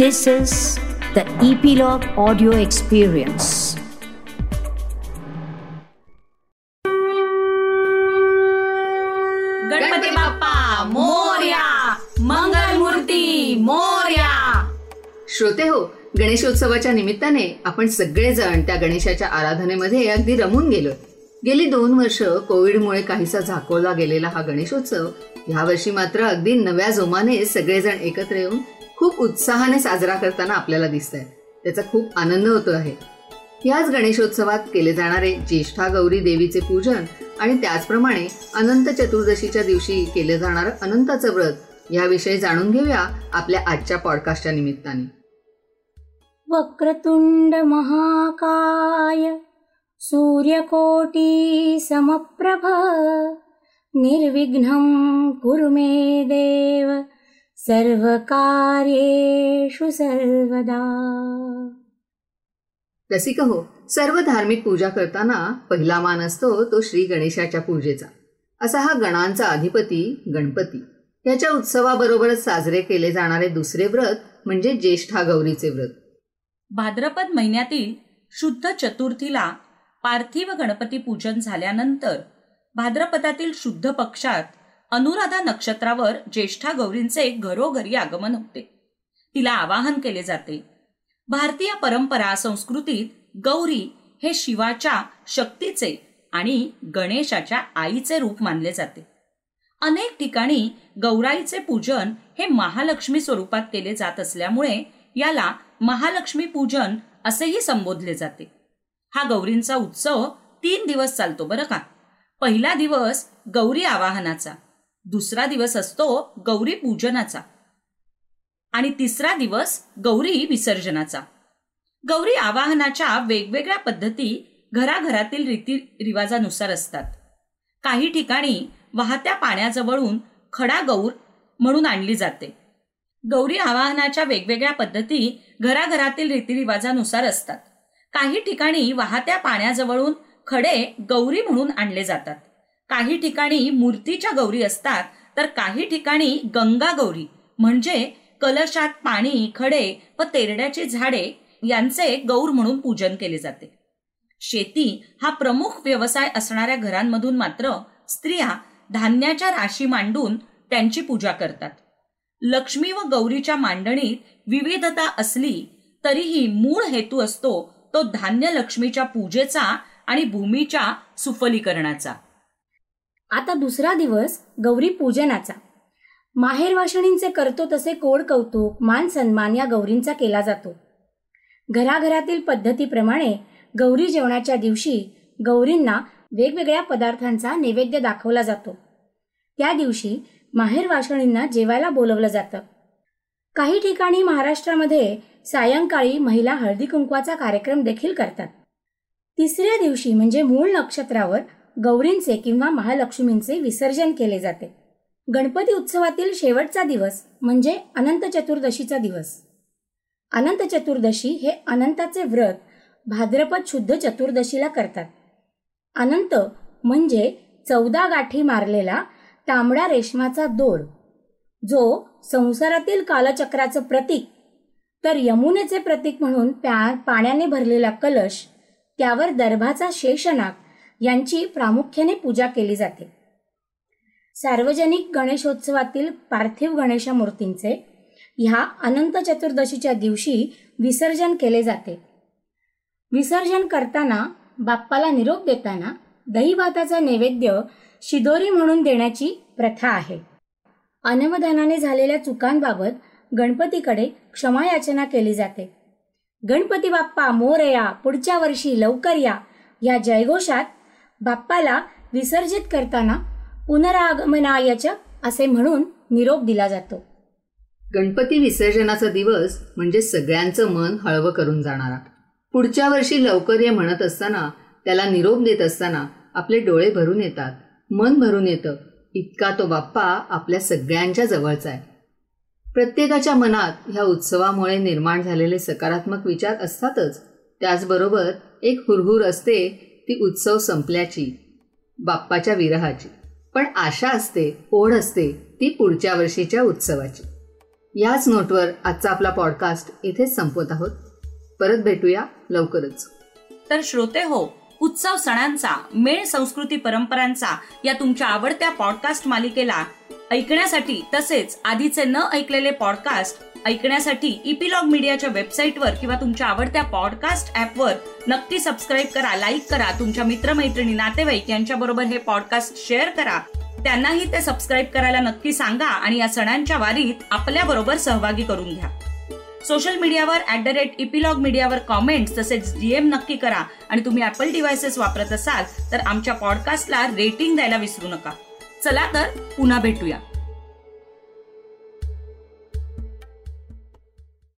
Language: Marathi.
This is the Epilogue Audio Experience. Ganpati Bappa Morya Mangalmurti Morya श्रोते हो गणेशोत्सवाच्या निमित्ताने आपण सगळेजण त्या गणेशाच्या आराधनेमध्ये अगदी रमून गेलो गेली दोन वर्ष कोविडमुळे काहीसा झाकोळला गेलेला हा गणेशोत्सव यावर्षी मात्र अगदी नव्या जोमाने सगळेजण एकत्र येऊन खूप उत्साहाने साजरा करताना आपल्याला दिसत आहे त्याचा खूप आनंद होतो आहे. याच गणेशोत्सवात केले जाणारे ज्येष्ठा गौरी देवीचे पूजन आणि त्याचप्रमाणे अनंत चतुर्दशीच्या दिवशी केले जाणारं अनंताचं व्रत याविषयी जाणून घेऊया आपल्या आजच्या पॉडकास्टच्या निमित्ताने. वक्रतुंड महाकाय सूर्यकोटी समप्रभ निर्विघ्नं कुरु मे देव सर्वकार्येषु सर्वदा। रसिक हो सर्व धार्मिक पूजा करताना पहिला मान असतो तो श्री गणेशाच्या पूजेचा. असा हा गणांचा अधिपती गणपती. याच्या उत्सवाबरोबरच साजरे केले जाणारे दुसरे व्रत म्हणजे ज्येष्ठा गौरीचे व्रत. भाद्रपद महिन्यातील शुद्ध चतुर्थीला पार्थिव गणपती पूजन झाल्यानंतर भाद्रपदातील शुद्ध पक्षात अनुराधा नक्षत्रावर ज्येष्ठा गौरींचे घरोघरी आगमन होते. तिला आवाहन केले जाते भारतीय परंपरा संस्कृतीत गौरी हे शिवाच्या शक्तीचे आणि गणेशाच्या आईचे रूप मानले जाते. अनेक ठिकाणी गौराईचे पूजन हे महालक्ष्मी स्वरूपात केले जात असल्यामुळे याला महालक्ष्मी पूजन असेही संबोधले जाते. हा गौरींचा उत्सव तीन दिवस चालतो बरं का? पहिला दिवस गौरी आवाहनाचा दुसरा दिवस असतो गौरी पूजनाचा. आणि तिसरा दिवस गौरी विसर्जनाचा. गौरी आवाहनाच्या वेगवेगळ्या पद्धती घराघरातील रीती रिवाजानुसार असतात. काही ठिकाणी वाहत्या पाण्याजवळून खडा गौर म्हणून आणली जाते. गौरी आवाहनाच्या वेगवेगळ्या पद्धती घराघरातील रीतिरिवाजानुसार असतात. काही ठिकाणी वाहत्या पाण्याजवळून खडे गौरी म्हणून आणले जातात. काही ठिकाणी मूर्तीच्या गौरी असतात तर काही ठिकाणी गंगा गौरी म्हणजे कलशात पाणी खडे व तेरड्याची झाडे यांचे गौर म्हणून पूजन केले जाते. शेती हा प्रमुख व्यवसाय असणाऱ्या घरांमधून मात्र स्त्रिया धान्याच्या राशी मांडून त्यांची पूजा करतात. लक्ष्मी व गौरीच्या मांडणीत विविधता असली तरीही मूळ हेतू असतो तो धान्य लक्ष्मीच्या पूजेचा आणि भूमीच्या सुफलीकरणाचा. आता दुसरा दिवस गौरी पूजनाचा. माहेर वाशिणींचे करतो तसे कोड कौतुक मान सन्मान या गौरींचा केला जातो. घराघरातील पद्धतीप्रमाणे गौरी जेवणाच्या दिवशी गौरींना वेगवेगळ्या पदार्थांचा नैवेद्य दाखवला जातो. त्या दिवशी माहेर वाशिणींना जेवायला बोलवलं जातं. काही ठिकाणी महाराष्ट्रामध्ये सायंकाळी महिला हळदी कुंकवाचा कार्यक्रम देखील करतात. तिसऱ्या दिवशी म्हणजे मूळ नक्षत्रावर गौरींचे किंवा महालक्ष्मींचे विसर्जन केले जाते. गणपती उत्सवातील शेवटचा दिवस म्हणजे अनंत चतुर्दशीचा दिवस. अनंत चतुर्दशी हे अनंताचे व्रत भाद्रपद शुद्ध चतुर्दशीला करतात. अनंत म्हणजे चौदा गाठी मारलेला तांबडा रेशमाचा दोर जो संसारातील कालचक्राचं प्रतीक तर यमुनेचे प्रतीक म्हणून प्या पाण्याने भरलेला कलश त्यावर दर्भाचा शेषनाग यांची प्रामुख्याने पूजा केली जाते. सार्वजनिक गणेशोत्सवातील पार्थिव गणेश मूर्तींचे ह्या अनंत चतुर्दशीच्या दिवशी विसर्जन केले जाते. विसर्जन करताना बाप्पाला निरोप देताना दहीभाताचा नैवेद्य शिदोरी म्हणून देण्याची प्रथा आहे. अनवधानाने झालेल्या चुकांबाबत गणपतीकडे क्षमायाचना केली जाते. गणपती बाप्पा मोरया पुढच्या वर्षी लवकर या या जयघोषात बाप्पाला विसर्जित करताना पुनरागमनायच असे म्हणून निरोप दिला जातो. गणपती विसर्जनाचा दिवस म्हणजे सगळ्यांचं मन हळवं करून जाणारा. पुढच्या वर्षी लवकर ये म्हणत असताना त्याला निरोप देत असताना आपले डोळे भरून येतात मन भरून येतं. इतका तो बाप्पा आपल्या सगळ्यांच्या जवळचा आहे. प्रत्येकाच्या मनात ह्या उत्सवामुळे निर्माण झालेले सकारात्मक विचार असतातच. त्याचबरोबर एक हुरहुर असते ती उत्सव संपल्याची बाप्पाच्या विरहाची. पण आशा असते ओढ असते ती पुढच्या वर्षीच्या उत्सवाची. याच नोटवर आजचा आपला पॉडकास्ट इथेच संपवत आहोत. परत भेटूया लवकरच. तर श्रोते हो उत्सव सणांचा मेळ संस्कृती परंपरांचा या तुमच्या आवडत्या पॉडकास्ट मालिकेला ऐकण्यासाठी तसेच आधीचे न ऐकलेले पॉडकास्ट ऐकण्यासाठी इपिलॉग मीडियाच्या वेबसाईटवर किंवा तुमच्या आवडत्या पॉडकास्ट ऍपवर नक्की सबस्क्राईब करा लाईक करा. तुमच्या मित्रमैत्रिणी नातेवाईक यांच्याबरोबर हे पॉडकास्ट शेअर करा. त्यांनाही ते सबस्क्राईब करायला नक्की सांगा आणि या सणांच्या वारीत आपल्या बरोबर सहभागी करून घ्या. सोशल मीडियावर ऍट द रेट इपिलॉग मीडियावर कॉमेंट्स तसेच डीएम नक्की करा. आणि तुम्ही ऍपल डिव्हायसेस वापरत असाल तर आमच्या पॉडकास्टला रेटिंग द्यायला विसरू नका. चला तर पुन्हा भेटूया.